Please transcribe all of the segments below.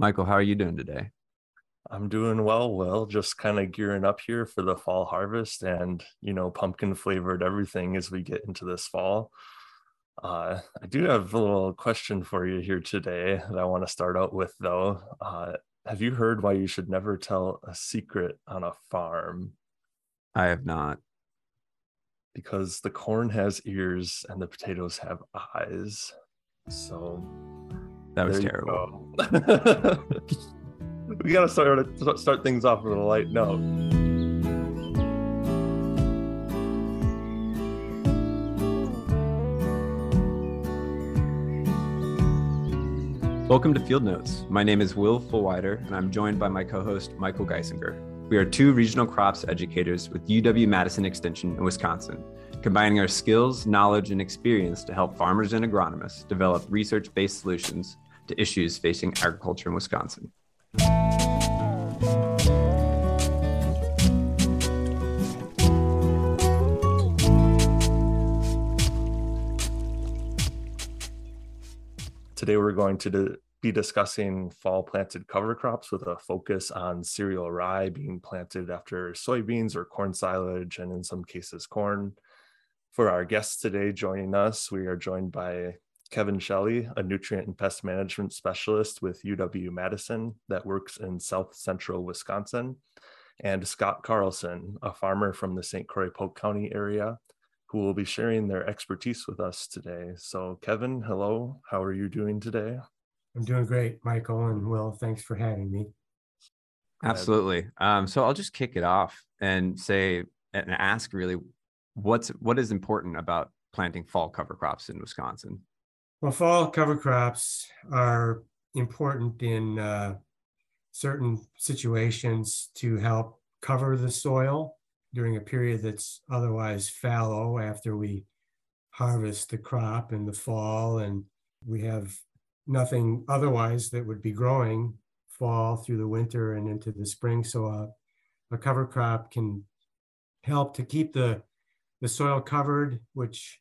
Michael, how are you doing today? I'm doing well, well, Just kind of gearing up here for the fall harvest and, you know, pumpkin flavored everything as we get into this fall. Uh, I do have a little question for you here today that I want to start out with, though. Uh, have you heard why you should never tell a secret on a farm? I have not. Because the corn has ears and the potatoes have eyes. So that was terrible. we got to start start things off with a light note. Welcome to Field Notes. My name is Will Fulwider, and I'm joined by my co host, Michael Geisinger. We are two regional crops educators with UW Madison Extension in Wisconsin, combining our skills, knowledge, and experience to help farmers and agronomists develop research based solutions to issues facing agriculture in Wisconsin. Today we're going to be discussing fall planted cover crops with a focus on cereal rye being planted after soybeans or corn silage and in some cases corn. For our guests today joining us, we are joined by Kevin Shelley, a nutrient and pest management specialist with UW Madison that works in South Central Wisconsin, and Scott Carlson, a farmer from the St. Croix Polk County area who will be sharing their expertise with us today. So, Kevin, hello. How are you doing today? I'm doing great, Michael and Will. Thanks for having me. Absolutely. Um, so I'll just kick it off and say and ask really what's what is important about planting fall cover crops in Wisconsin? Well, fall cover crops are important in uh, certain situations to help cover the soil during a period that's otherwise fallow after we harvest the crop in the fall and we have nothing otherwise that would be growing fall through the winter and into the spring so a, a cover crop can help to keep the the soil covered which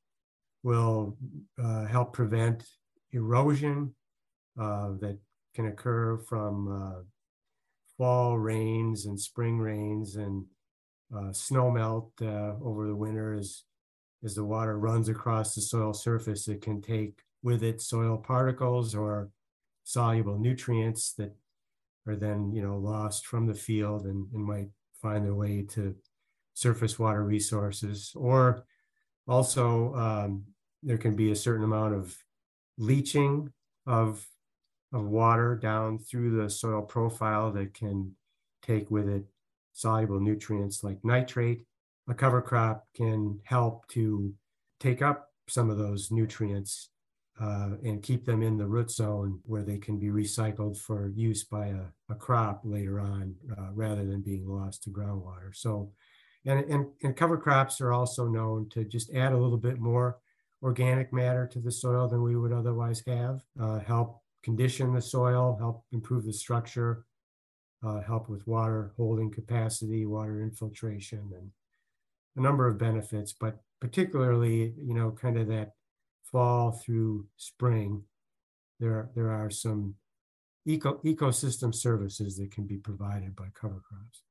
will uh, help prevent erosion uh, that can occur from uh, fall rains and spring rains and uh, snow melt uh, over the winter as, as the water runs across the soil surface. It can take with it soil particles or soluble nutrients that are then you know lost from the field and, and might find their way to surface water resources or also um, there can be a certain amount of leaching of of water down through the soil profile that can take with it soluble nutrients like nitrate. A cover crop can help to take up some of those nutrients uh, and keep them in the root zone where they can be recycled for use by a, a crop later on uh, rather than being lost to groundwater. So, and, and, and cover crops are also known to just add a little bit more organic matter to the soil than we would otherwise have, uh, help condition the soil, help improve the structure, uh, help with water holding capacity, water infiltration, and a number of benefits, but particularly, you know, kind of that fall through spring, there, there are some eco, ecosystem services that can be provided by cover crops.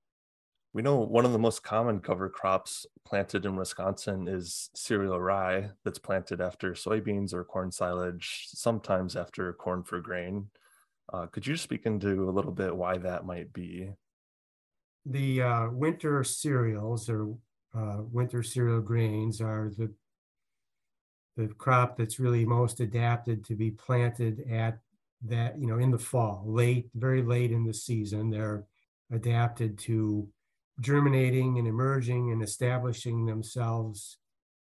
We know one of the most common cover crops planted in Wisconsin is cereal rye that's planted after soybeans or corn silage, sometimes after corn for grain. Uh, could you speak into a little bit why that might be? The uh, winter cereals or uh, winter cereal grains are the the crop that's really most adapted to be planted at that you know in the fall, late, very late in the season. They're adapted to germinating and emerging and establishing themselves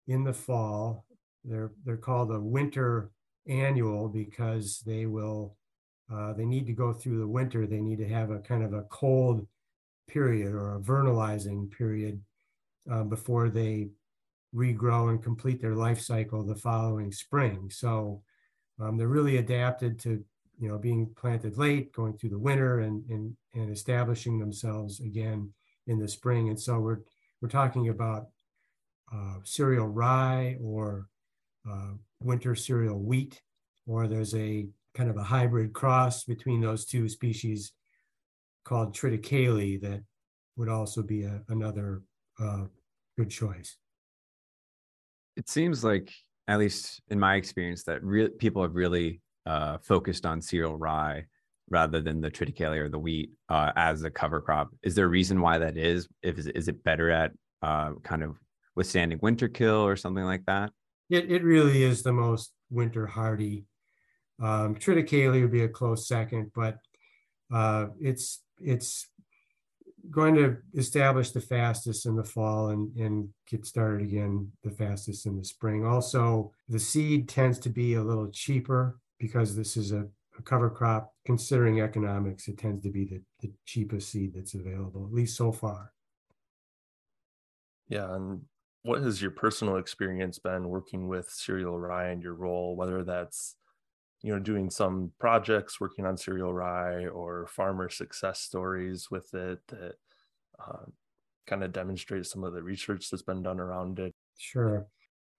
in the fall. They're they're called a winter annual because they will uh, they need to go through the winter. They need to have a kind of a cold period or a vernalizing period uh, before they regrow and complete their life cycle the following spring. So um, they're really adapted to you know being planted late, going through the winter, and and and establishing themselves again in the spring. And so we're we're talking about uh, cereal rye or uh, winter cereal wheat, or there's a kind of a hybrid cross between those two species called triticale that would also be a, another uh, good choice. It seems like, at least in my experience, that re- people have really uh, focused on cereal rye rather than the triticale or the wheat uh, as a cover crop. Is there a reason why that is? If is it better at uh, kind of withstanding winter kill or something like that? It it really is the most winter hardy. Um, triticale would be a close second, but uh, it's it's going to establish the fastest in the fall and, and get started again the fastest in the spring. Also, the seed tends to be a little cheaper because this is a, a cover crop. Considering economics, it tends to be the, the cheapest seed that's available, at least so far. Yeah. And what has your personal experience been working with cereal rye and your role, whether that's you know doing some projects working on cereal rye or farmer success stories with it that uh, kind of demonstrate some of the research that's been done around it sure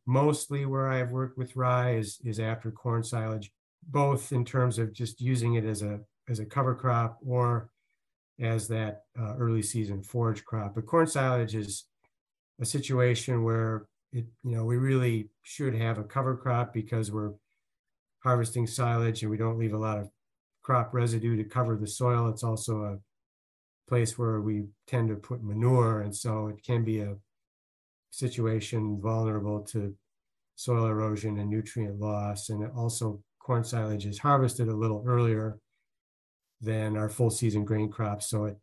mostly where i've worked with rye is is after corn silage both in terms of just using it as a as a cover crop or as that uh, early season forage crop but corn silage is a situation where it you know we really should have a cover crop because we're harvesting silage and we don't leave a lot of crop residue to cover the soil. It's also a place where we tend to put manure. And so it can be a situation vulnerable to soil erosion and nutrient loss. And it also corn silage is harvested a little earlier than our full season grain crops. So it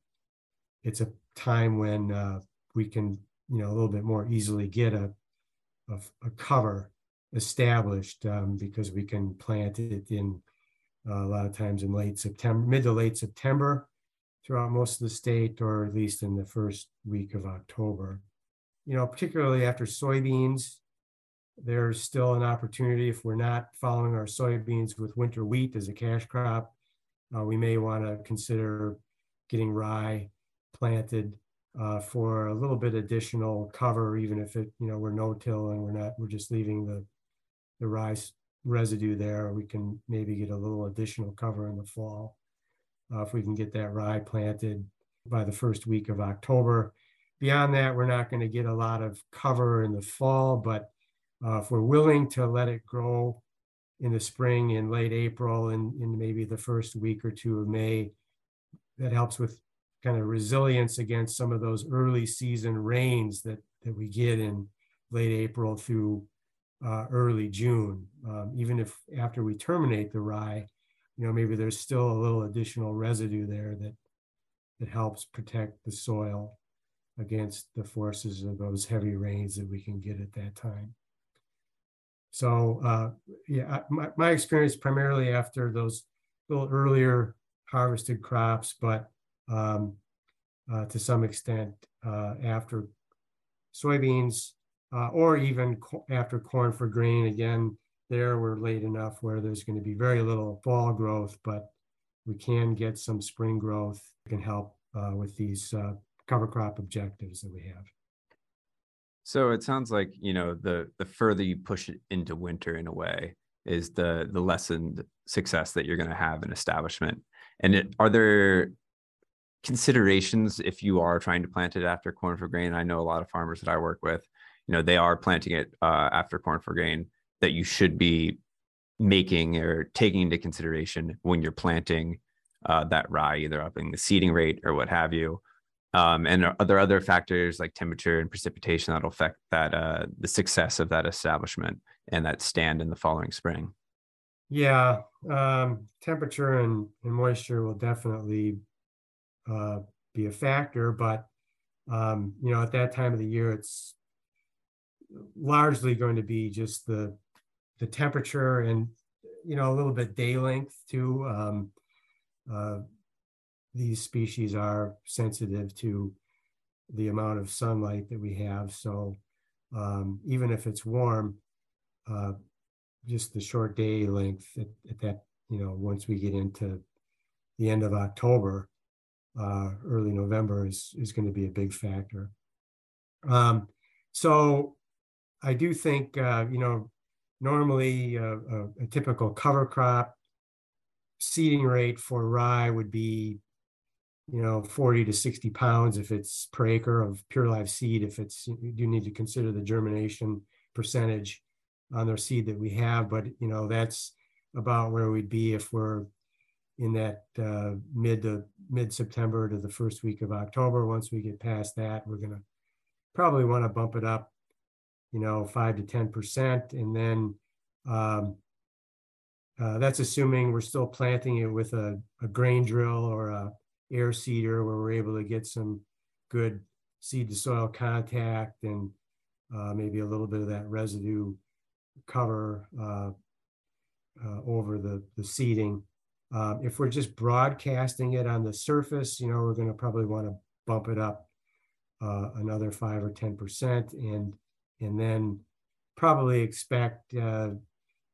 it's a time when uh, we can, you know, a little bit more easily get a, a, a cover established um, because we can plant it in uh, a lot of times in late September, mid to late September throughout most of the state, or at least in the first week of October. You know, particularly after soybeans, there's still an opportunity if we're not following our soybeans with winter wheat as a cash crop. Uh, we may want to consider getting rye planted uh, for a little bit additional cover, even if it, you know, we're no-till and we're not, we're just leaving the the rice residue there. We can maybe get a little additional cover in the fall. Uh, if we can get that rye planted by the first week of October. Beyond that, we're not going to get a lot of cover in the fall, but uh, if we're willing to let it grow in the spring in late April and in maybe the first week or two of May, that helps with kind of resilience against some of those early season rains that, that we get in late April through uh, early June. Um, even if after we terminate the rye, you know, maybe there's still a little additional residue there that that helps protect the soil against the forces of those heavy rains that we can get at that time. So uh, yeah, my, my experience primarily after those little earlier harvested crops, but um, uh, to some extent uh, after soybeans, uh, or even co- after corn for grain. Again, there we're late enough where there's going to be very little fall growth, but we can get some spring growth. Can help uh, with these uh, cover crop objectives that we have. So it sounds like you know the the further you push it into winter in a way is the the lessened success that you're going to have in establishment. And it, are there considerations if you are trying to plant it after corn for grain? I know a lot of farmers that I work with you know they are planting it uh, after corn for grain that you should be making or taking into consideration when you're planting uh, that rye, either upping the seeding rate or what have you. Um, and are there other factors like temperature and precipitation that'll affect that uh, the success of that establishment and that stand in the following spring? Yeah, um, temperature and, and, moisture will definitely uh, be a factor, but um, you know at that time of the year, it's largely going to be just the the temperature and you know a little bit day length too. Um, uh, these species are sensitive to the amount of sunlight that we have. So um, even if it's warm, uh, just the short day length at, at, that, you know, once we get into the end of October, uh, early November is, is going to be a big factor. Um, so I do think, uh, you know, normally uh, a, a, typical cover crop seeding rate for rye would be, you know, 40 to 60 pounds if it's per acre of pure live seed. If it's, you need to consider the germination percentage on their seed that we have, but you know, that's about where we'd be if we're in that uh, mid to mid September to the first week of October. Once we get past that, we're gonna probably want to bump it up, you know, five to ten percent, and then um, uh, that's assuming we're still planting it with a, a grain drill or a air seeder where we're able to get some good seed to soil contact and uh, maybe a little bit of that residue cover uh, uh, over the, the seeding. Uh, if we're just broadcasting it on the surface, you know, we're going to probably want to bump it up uh, another five or 10% and, and then probably expect, uh,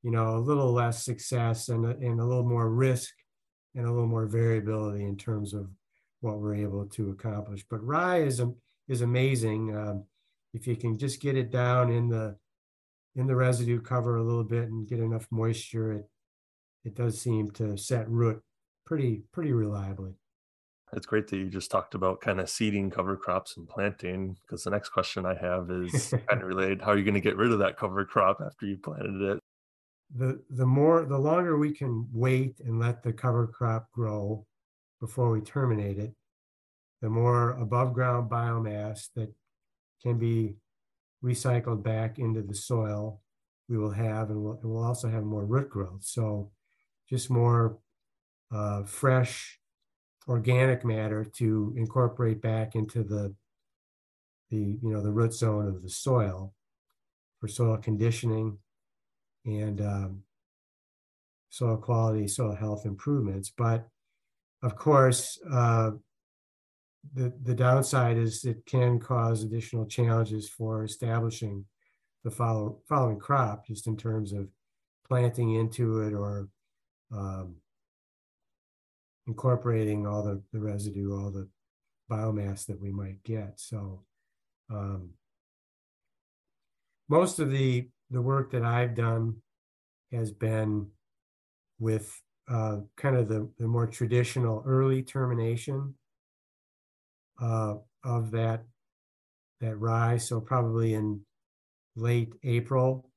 you know, a little less success and, and a little more risk and a little more variability in terms of what we're able to accomplish. But rye is, is amazing. Um, if you can just get it down in the in the residue cover a little bit and get enough moisture, it it does seem to set root pretty pretty reliably. It's great that you just talked about kind of seeding cover crops and planting because the next question I have is kind of related. How are you going to get rid of that cover crop after you planted it? The the more the longer we can wait and let the cover crop grow before we terminate it, the more above ground biomass that can be recycled back into the soil we will have, and we'll, we'll also have more root growth. So just more uh, fresh organic matter to incorporate back into the the you know the root zone of the soil for soil conditioning and um, soil quality, soil health improvements. But of course, uh, the, the downside is it can cause additional challenges for establishing the follow, following crop, just in terms of planting into it or um, incorporating all the, the residue, all the biomass that we might get. So um, most of the, the work that I've done has been with uh, kind of the, the more traditional early termination uh, of that that rise. So probably in late April,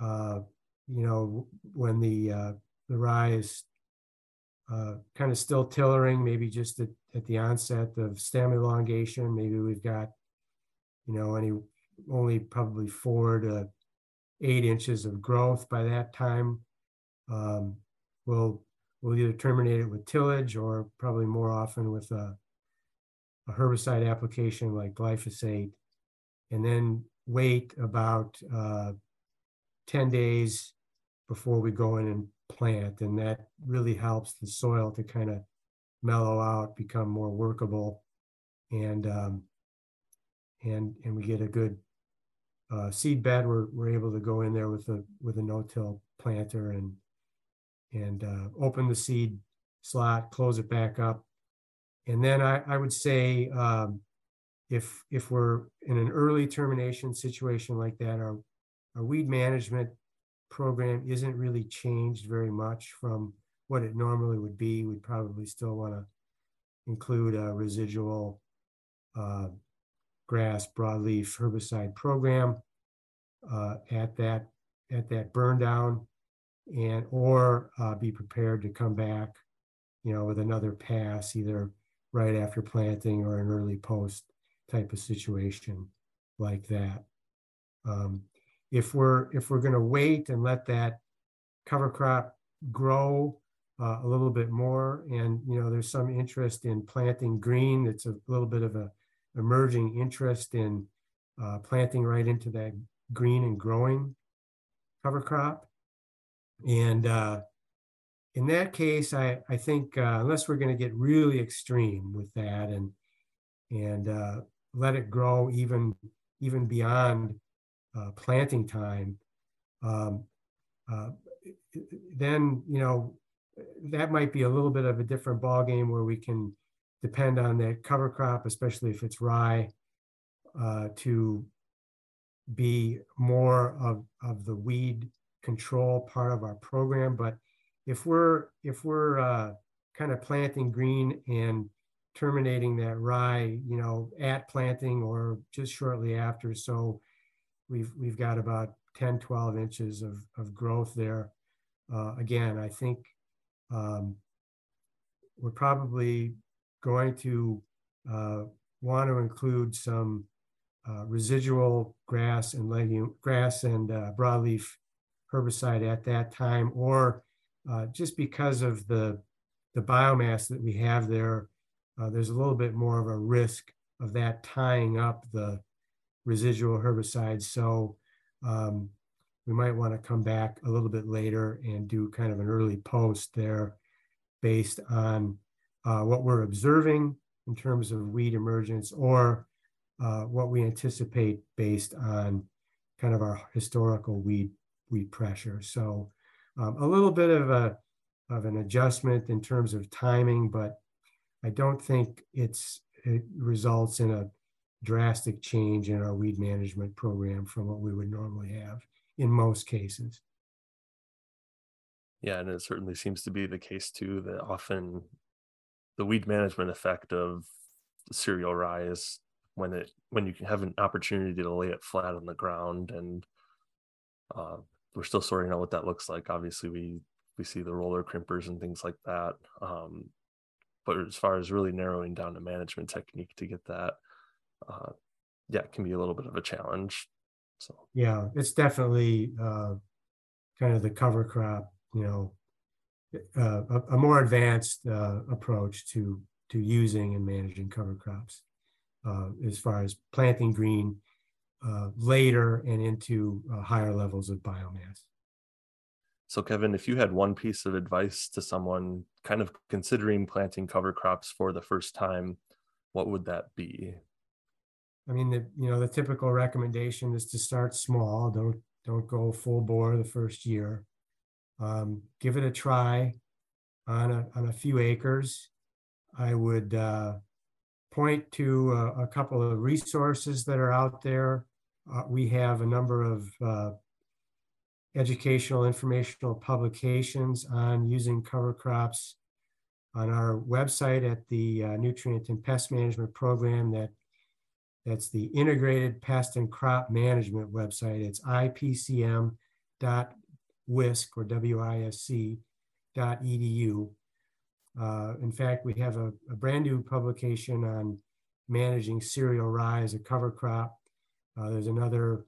uh, you know, when the uh, the rye is uh, kind of still tillering, maybe just at, at the onset of stem elongation. Maybe we've got, you know, any only probably four to eight inches of growth by that time. Um, we'll we'll either terminate it with tillage or probably more often with a a herbicide application like glyphosate, and then wait about uh, 10 days before we go in and plant. And that really helps the soil to kind of mellow out, become more workable, and um, and and we get a good uh, seed bed. We're we're able to go in there with a with a no-till planter and and uh, open the seed slot, close it back up, and then I, I would say um, if if we're in an early termination situation like that, our our weed management program isn't really changed very much from what it normally would be. We'd probably still want to include a residual uh, grass broadleaf herbicide program uh, at that at that burn down and or uh, be prepared to come back you know with another pass either right after planting or an early post type of situation like that. Um, if we're if we're going to wait and let that cover crop grow uh, a little bit more, and you know there's some interest in planting green. It's a little bit of a emerging interest in uh, planting right into that green and growing cover crop, and uh, in that case, I, I think uh, unless we're going to get really extreme with that and and uh, let it grow even even beyond uh, planting time, um, uh, then you know that might be a little bit of a different ball game where we can depend on that cover crop, especially if it's rye, uh, to be more of of the weed control part of our program, but if we're if we're uh, kind of planting green and terminating that rye, you know, at planting or just shortly after. So we've we've got about 10, 12 inches of, of growth there. Uh, again, I think um, we're probably going to uh, want to include some uh, residual grass and legume grass and uh, broadleaf herbicide at that time, or uh, just because of the the biomass that we have there, uh, there's a little bit more of a risk of that tying up the residual herbicides. So um, we might want to come back a little bit later and do kind of an early post there based on uh, what we're observing in terms of weed emergence or uh, what we anticipate based on kind of our historical weed weed pressure. So um, a little bit of a of an adjustment in terms of timing, but I don't think it's it results in a drastic change in our weed management program from what we would normally have in most cases. Yeah, and it certainly seems to be the case too that often the weed management effect of cereal rye is when it when you can have an opportunity to lay it flat on the ground and uh, we're still sorting out what that looks like. Obviously we we see the roller crimpers and things like that um, but as far as really narrowing down a management technique to get that uh, yeah it can be a little bit of a challenge so. Yeah it's definitely uh, kind of the cover crop you know uh, a, a, more advanced uh, approach to to using and managing cover crops uh, as far as planting green uh, later and into uh, higher levels of biomass. So, Kevin, if you had one piece of advice to someone kind of considering planting cover crops for the first time, what would that be? I mean, the you know the typical recommendation is to start small. Don't don't go full bore the first year. Um, give it a try on a on a few acres. I would uh, point to a, a, couple of resources that are out there. Uh, we have a number of uh, educational, informational publications on using cover crops on our website at the uh, Nutrient and Pest Management Program. That that's the Integrated Pest and Crop Management website. It's ipcm.wisc or wisc dot edu. Uh, in fact, we have a, a, brand new publication on managing cereal rye as a cover crop. Uh, there's another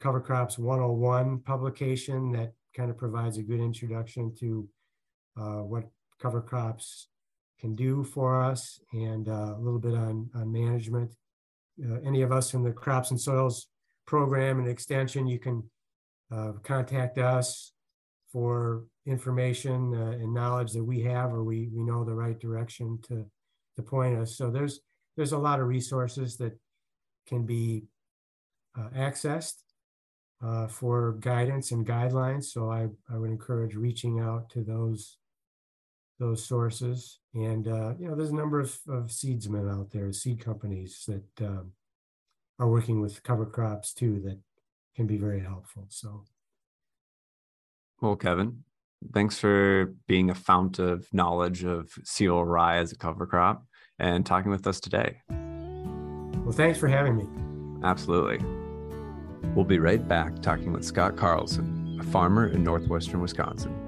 Cover Crops 101 publication that kind of provides a good introduction to uh, what cover crops can do for us and uh, a little bit on, on management. Uh, any of us in the Crops and Soils program and extension, you can uh, contact us for information uh, and knowledge that we have or we we know the right direction to to point us. So there's there's a lot of resources that can be uh, accessed uh, for guidance and guidelines. So I, I would encourage reaching out to those those sources. And uh, you know there's a number of, of seedsmen out there seed companies that um, are working with cover crops too that can be very helpful. So well, Kevin, thanks for being a fount of knowledge of cereal rye as a cover crop and talking with us today. Well, thanks for having me. Absolutely. We'll be right back talking with Scott Carlson, a farmer in northwestern Wisconsin.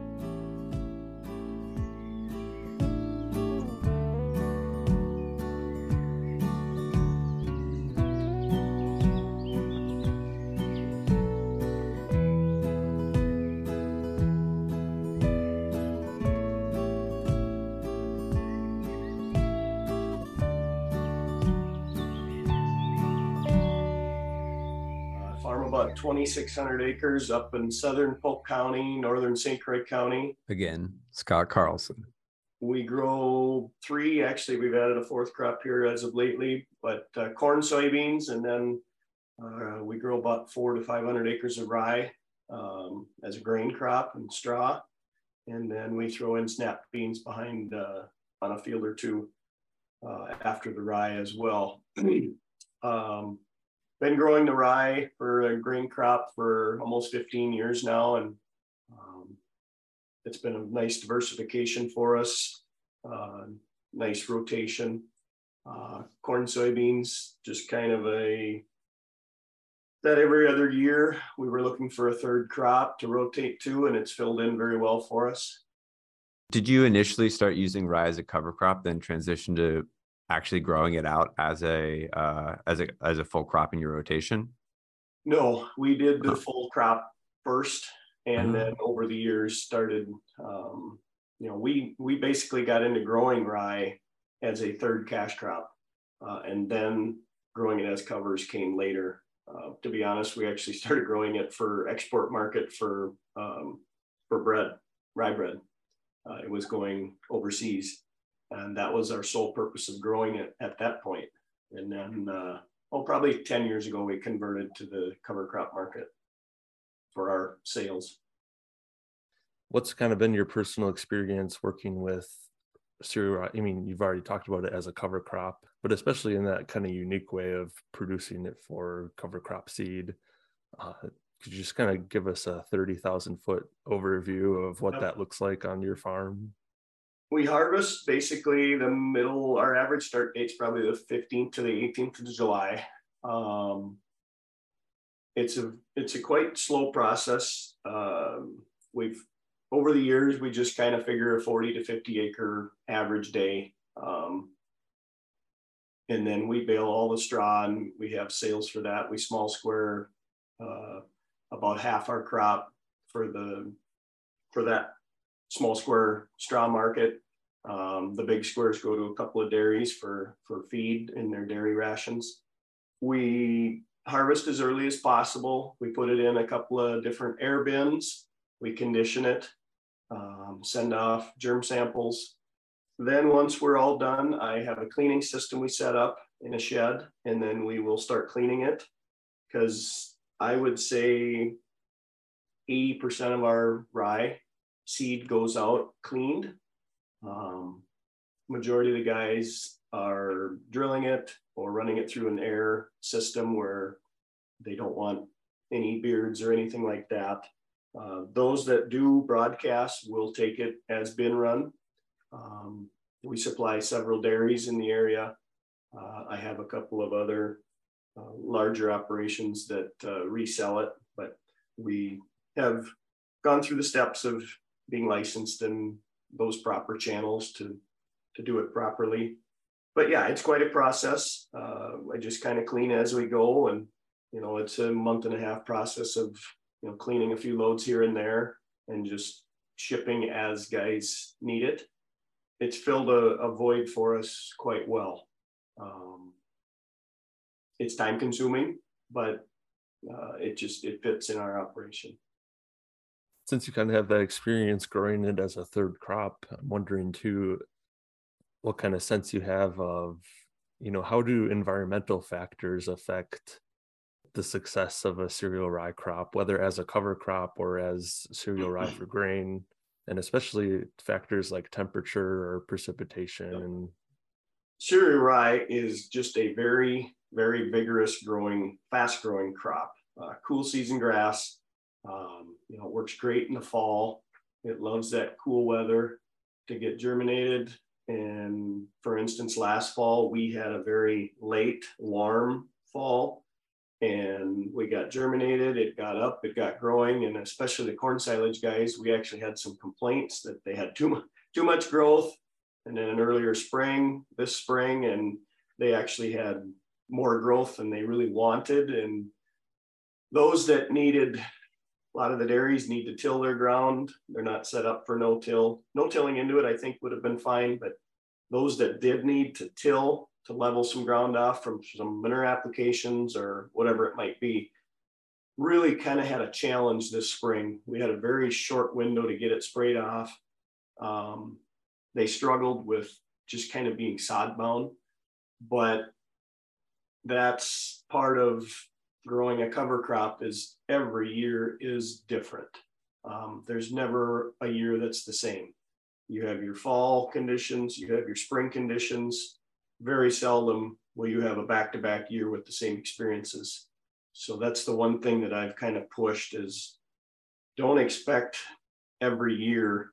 2,600 acres up in southern Polk County, northern St. Croix County. Again, Scott Carlson. We grow three, actually, we've added a fourth crop here as of lately, but uh, corn, soybeans, and then uh, we grow about four to 500 acres of rye um, as a grain crop and straw. And then we throw in snap beans behind uh, on a field or two uh, after the rye as well. um, been growing the rye for a grain crop for almost 15 years now and um, it's been a nice diversification for us, uh, nice rotation. Uh, corn, soybeans, just kind of a that every other year we were looking for a third crop to rotate to, and it's filled in very well for us. Did you initially start using rye as a cover crop, then transition to actually growing it out as a uh, as a as a full crop in your rotation? No, we did the full crop first, and then over the years started. Um, you know, we we basically got into growing rye as a third cash crop, uh, and then growing it as covers came later. Uh, to be honest, we actually started growing it for export market for um, for bread, rye bread. Uh, it was going overseas, and that was our sole purpose of growing it at that point. And then, uh, oh, probably ten years ago, we converted to the cover crop market for our sales. What's kind of been your personal experience working with cereal? I mean, you've already talked about it as a cover crop, but especially in that kind of unique way of producing it for cover crop seed. Uh, could you just kind of give us a 30,000 foot overview of what yep. that looks like on your farm? We harvest basically the middle, our average start date's probably the 15th to the 18th of July. Um, it's a it's a quite slow process. Um, we've over the years we just kind of figure a 40 to 50 acre average day. Um, and then we bale all the straw and we have sales for that. We small square uh, about half our crop for the for that small square straw market. Um, the big squares go to a couple of dairies for for feed in their dairy rations. We harvest as early as possible. We put it in a couple of different air bins. We condition it, um, send off germ samples, then once we're all done, I have a cleaning system we set up in a shed, and then we will start cleaning it because I would say 80% of our rye seed goes out cleaned. Um, majority of the guys are drilling it or running it through an air system where they don't want any beards or anything like that. Uh, those that do broadcast will take it as bin run um, we supply several dairies in the area. Uh, I have a couple of other uh, larger operations that uh, resell it, but we have gone through the steps of being licensed in those proper channels to to do it properly. But yeah, it's quite a process. Uh, I just kind of clean as we go, and you know, it's a month and a half process of you know cleaning a few loads here and there, and just shipping as guys need it it's filled a, a void for us quite well. Um, it's time consuming, but uh, it just it fits in our operation. Since you kind of have that experience growing it as a third crop, I'm wondering too, what kind of sense you have of, you know, how do environmental factors affect the success of a cereal rye crop, whether as a cover crop or as cereal rye for grain? and especially factors like temperature or precipitation yep. and cereal rye is just a very very vigorous growing fast growing crop uh, cool season grass um, you know it works great in the fall. It loves that cool weather to get germinated. And for instance last fall we had a very late warm fall and we got germinated. It got up it got growing. And especially the corn silage guys we actually had some complaints that they had too much too much growth. And then an earlier spring this spring and they actually had more growth than they really wanted. And those that needed a lot of the dairies need to till their ground they're not set up for no till no tilling into it i think would have been fine but those that did need to till to level some ground off from some manure applications or whatever it might be. Really kind of had a challenge this spring. We had a very short window to get it sprayed off. Um, they struggled with just kind of being sod bound, but that's part of growing a cover crop is every year is different. Um, there's never a year that's the same. You have your fall conditions, you have your spring conditions, very seldom will you have a back-to-back year with the same experiences. So that's the one thing that I've kind of pushed is don't expect every year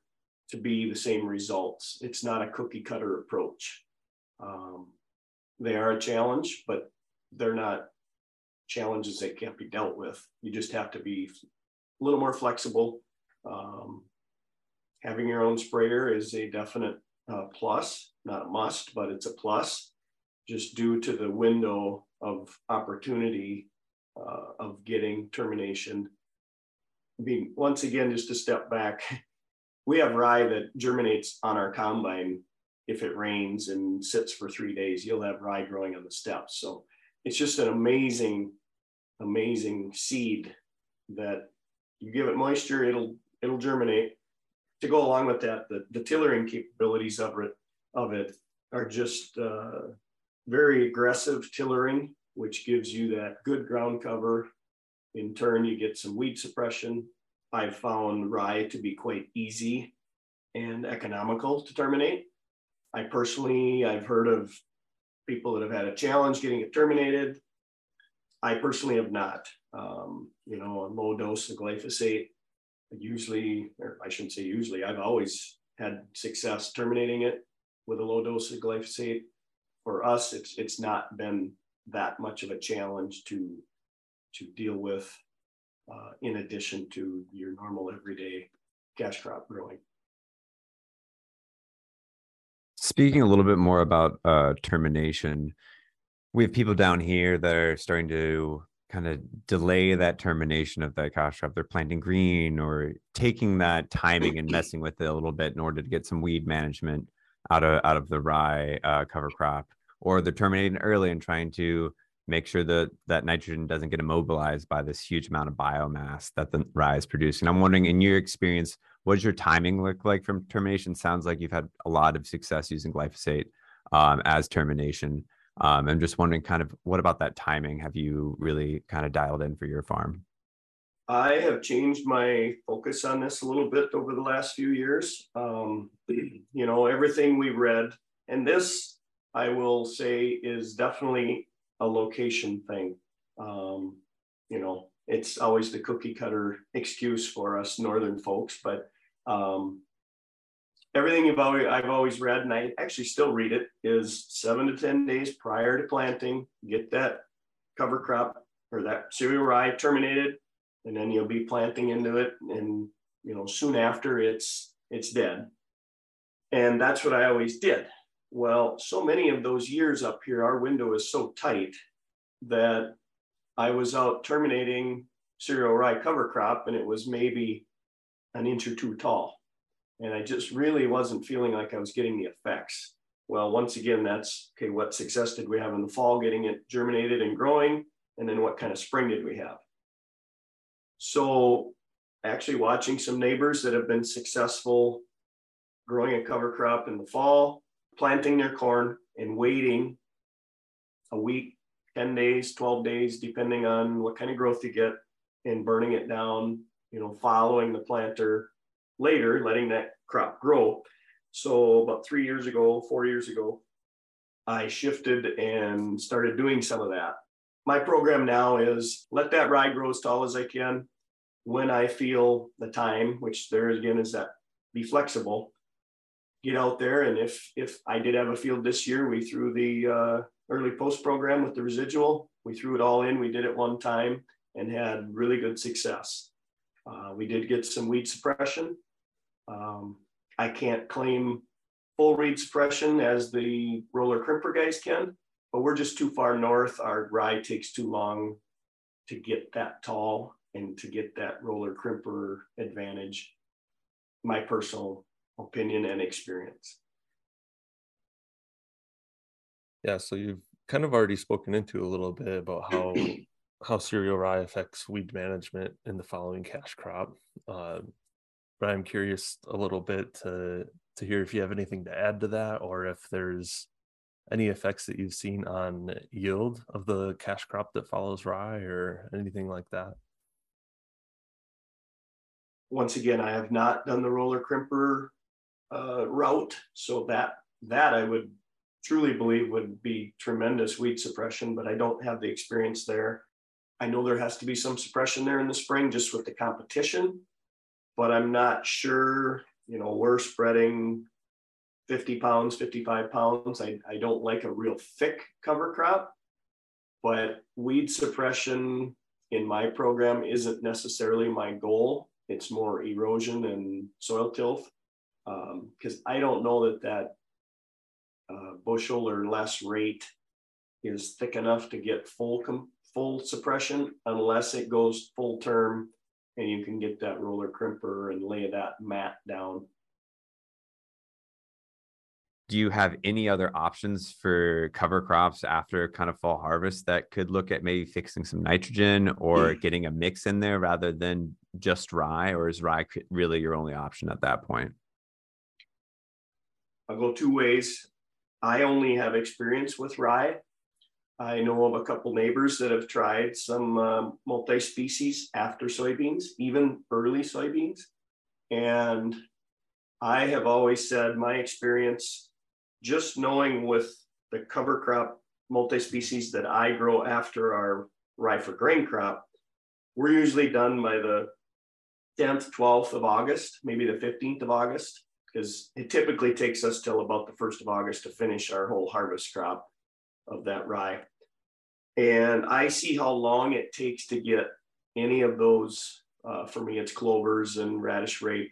to be the same results. It's not a cookie cutter approach. Um, they are a challenge, but they're not challenges that can't be dealt with. You just have to be a little more flexible. Um, having your own sprayer is a definite uh, plus, not a must, but it's a plus, just due to the window of opportunity uh, of getting termination. I mean, once again, just to step back, we have rye that germinates on our combine if it rains and sits for three days. You'll have rye growing on the steps. So it's just an amazing, amazing seed that you give it moisture, it'll it'll germinate. To go along with that, the, the tillering capabilities of it of it are just uh, very aggressive tillering, which gives you that good ground cover. In turn, you get some weed suppression. I've found rye to be quite easy and economical to terminate. I personally, I've heard of people that have had a challenge getting it terminated. I personally have not. Um, you know, a low dose of glyphosate, usually, or I shouldn't say usually, I've always had success terminating it with a low dose of glyphosate. For us, it's it's not been that much of a challenge to to deal with uh, in addition to your normal everyday cash crop growing. Speaking a little bit more about uh, termination, we have people down here that are starting to kind of delay that termination of that cash crop. They're planting green or taking that timing and messing with it a little bit in order to get some weed management out of out of the rye uh, cover crop, or they're terminating early and trying to make sure that that nitrogen doesn't get immobilized by this huge amount of biomass that the rye is producing. I'm wondering, in your experience, what does your timing look like from termination? Sounds like you've had a lot of success using glyphosate um, as termination. Um, I'm just wondering, kind of, what about that timing? Have you really kind of dialed in for your farm? I have changed my focus on this a little bit over the last few years. Um, you know, everything we read, and this I will say is definitely a location thing. Um, you know, it's always the cookie cutter excuse for us northern folks, but um, everything you've always, I've always read, and I actually still read it, is seven to ten days prior to planting, get that cover crop or that cereal rye terminated, and then you'll be planting into it, and you know soon after it's it's dead. And that's what I always did. Well, so many of those years up here, our window is so tight that I was out terminating cereal rye cover crop and it was maybe an inch or two tall. And I just really wasn't feeling like I was getting the effects. Well, once again, that's okay, what success did we have in the fall getting it germinated and growing? And then what kind of spring did we have? So, actually, watching some neighbors that have been successful growing a cover crop in the fall planting their corn and waiting a week, 10 days, 12 days, depending on what kind of growth you get, and burning it down, you know, following the planter later, letting that crop grow. So about three years ago, four years ago, I shifted and started doing some of that. My program now is let that rye grow as tall as I can. When I feel the time, which there again is that be flexible, get out there. And if if I did have a field this year, we threw the uh, early post program with the residual. We threw it all in. We did it one time and had really good success. Uh, we did get some weed suppression. Um, I can't claim full weed suppression as the roller crimper guys can, but we're just too far north. Our rye takes too long to get that tall and to get that roller crimper advantage. My personal opinion and experience. Yeah, so you've kind of already spoken into a little bit about how how cereal rye affects weed management in the following cash crop. Uh, but I'm curious a little bit to to hear if you have anything to add to that, or if there's any effects that you've seen on yield of the cash crop that follows rye, or anything like that. Once again, I have not done the roller crimper uh, route. So that that I would truly believe would be tremendous weed suppression, but I don't have the experience there. I know there has to be some suppression there in the spring just with the competition, but I'm not sure you know, we're spreading 50 pounds, 55 pounds. I, I don't like a real thick cover crop, but weed suppression in my program isn't necessarily my goal. It's more erosion and soil tilth because um, I don't know that that uh, bushel or less rate is thick enough to get full full suppression unless it goes full term and you can get that roller crimper and lay that mat down. Do you have any other options for cover crops after kind of fall harvest that could look at maybe fixing some nitrogen or getting a mix in there rather than just rye, or is rye really your only option at that point? I'll go two ways. I only have experience with rye. I know of a couple neighbors that have tried some uh, multi-species after soybeans, even early soybeans. And I have always said my experience, just knowing with the cover crop multi-species that I grow after our rye for grain crop, we're usually done by the 10th, 12th of August, maybe the 15th of August, because it typically takes us till about the 1st of August to finish our whole harvest crop of that rye. And I see how long it takes to get any of those, uh, for me, it's clovers and radish rape,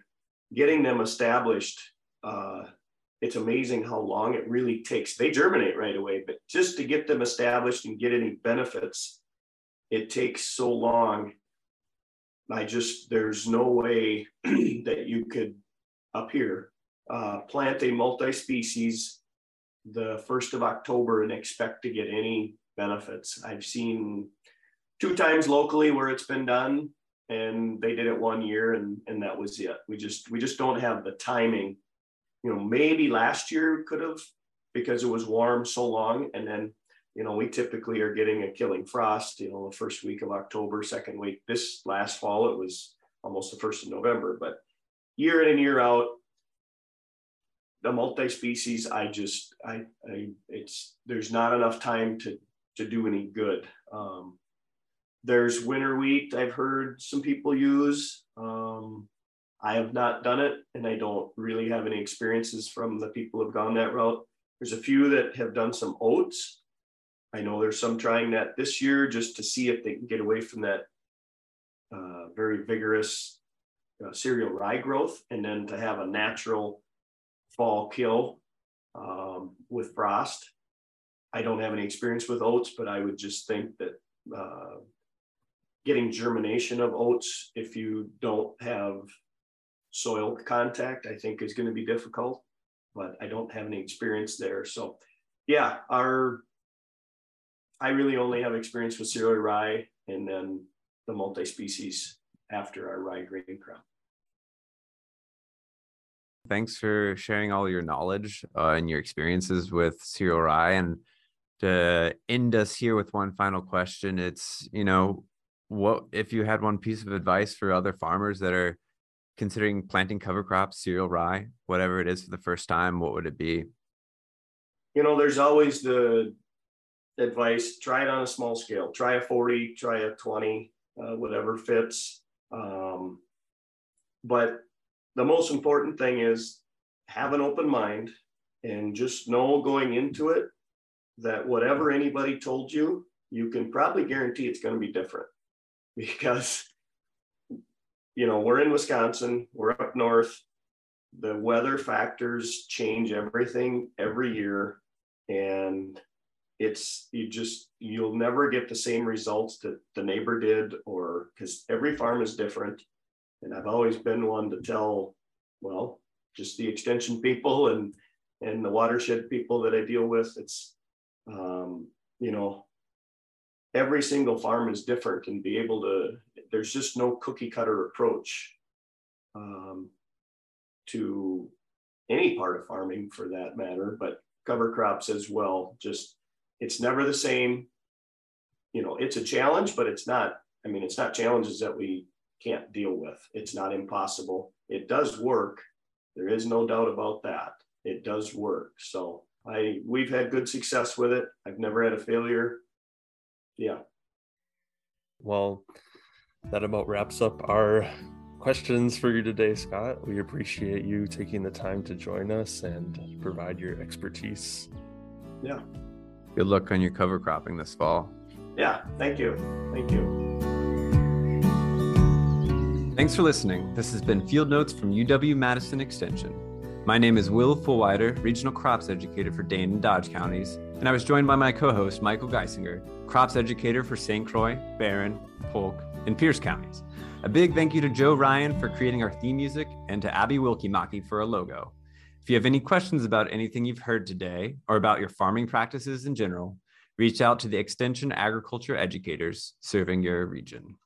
getting them established. Uh, it's amazing how long it really takes. They germinate right away, but just to get them established and get any benefits, it takes so long. I just, there's no way that you could up here uh, plant a multi species the 1st of October and expect to get any benefits. I've seen two times locally where it's been done and they did it one year and and that was it. We just we just don't have the timing. You know, maybe last year could have because it was warm so long and then you know we typically are getting a killing frost you know the first week of october second week this last fall it was almost the first of november but year in and year out the multi-species i just i, I it's there's not enough time to to do any good. Um, there's winter wheat i've heard some people use. Um, i have not done it and i don't really have any experiences from the people who have gone that route. There's a few that have done some oats. I know there's some trying that this year just to see if they can get away from that uh, very vigorous uh, cereal rye growth and then to have a natural fall kill um, with frost. I don't have any experience with oats, but I would just think that uh, getting germination of oats, if you don't have soil contact, I think is going to be difficult. But I don't have any experience there. So, yeah, our I really only have experience with cereal rye and then the multi-species after our rye grain crop. Thanks for sharing all your knowledge uh, and your experiences with cereal rye. And to end us here with one final question, it's, you know, what if you had one piece of advice for other farmers that are considering planting cover crops, cereal rye, whatever it is for the first time, what would it be? You know, there's always the advice try it on a small scale, try a 40, try a 20, uh, whatever fits. Um, but the most important thing is have an open mind and just know going into it that whatever anybody told you, you can probably guarantee it's going to be different because, you know, we're in Wisconsin, we're up north. The weather factors change everything every year. And it's, you just, you'll never get the same results that the neighbor did, or because every farm is different and I've always been one to tell, well, just the extension people and and the watershed people that I deal with. It's um, you know, every single farm is different and be able to. There's just no cookie cutter approach um, to any part of farming for that matter, but cover crops as well. Just it's never the same. You know, it's a challenge, but it's not. I mean, it's not challenges that we can't deal with. It's not impossible. It does work. There is no doubt about that. It does work. So I we've had good success with it. I've never had a failure. Yeah. Well, that about wraps up our questions for you today, Scott. We appreciate you taking the time to join us and provide your expertise. Yeah. Good luck on your cover cropping this fall. Yeah, thank you. Thank you. Thanks for listening. This has been Field Notes from UW Madison Extension. My name is Will Fulwider, Regional Crops Educator for Dane and Dodge counties, and I was joined by my co host, Michael Geisinger, Crops Educator for St. Croix, Barron, Polk, and Pierce counties. A big thank you to Joe Ryan for creating our theme music and to Abby Wilkie for a logo. If you have any questions about anything you've heard today or about your farming practices in general, reach out to the Extension Agriculture educators serving your region.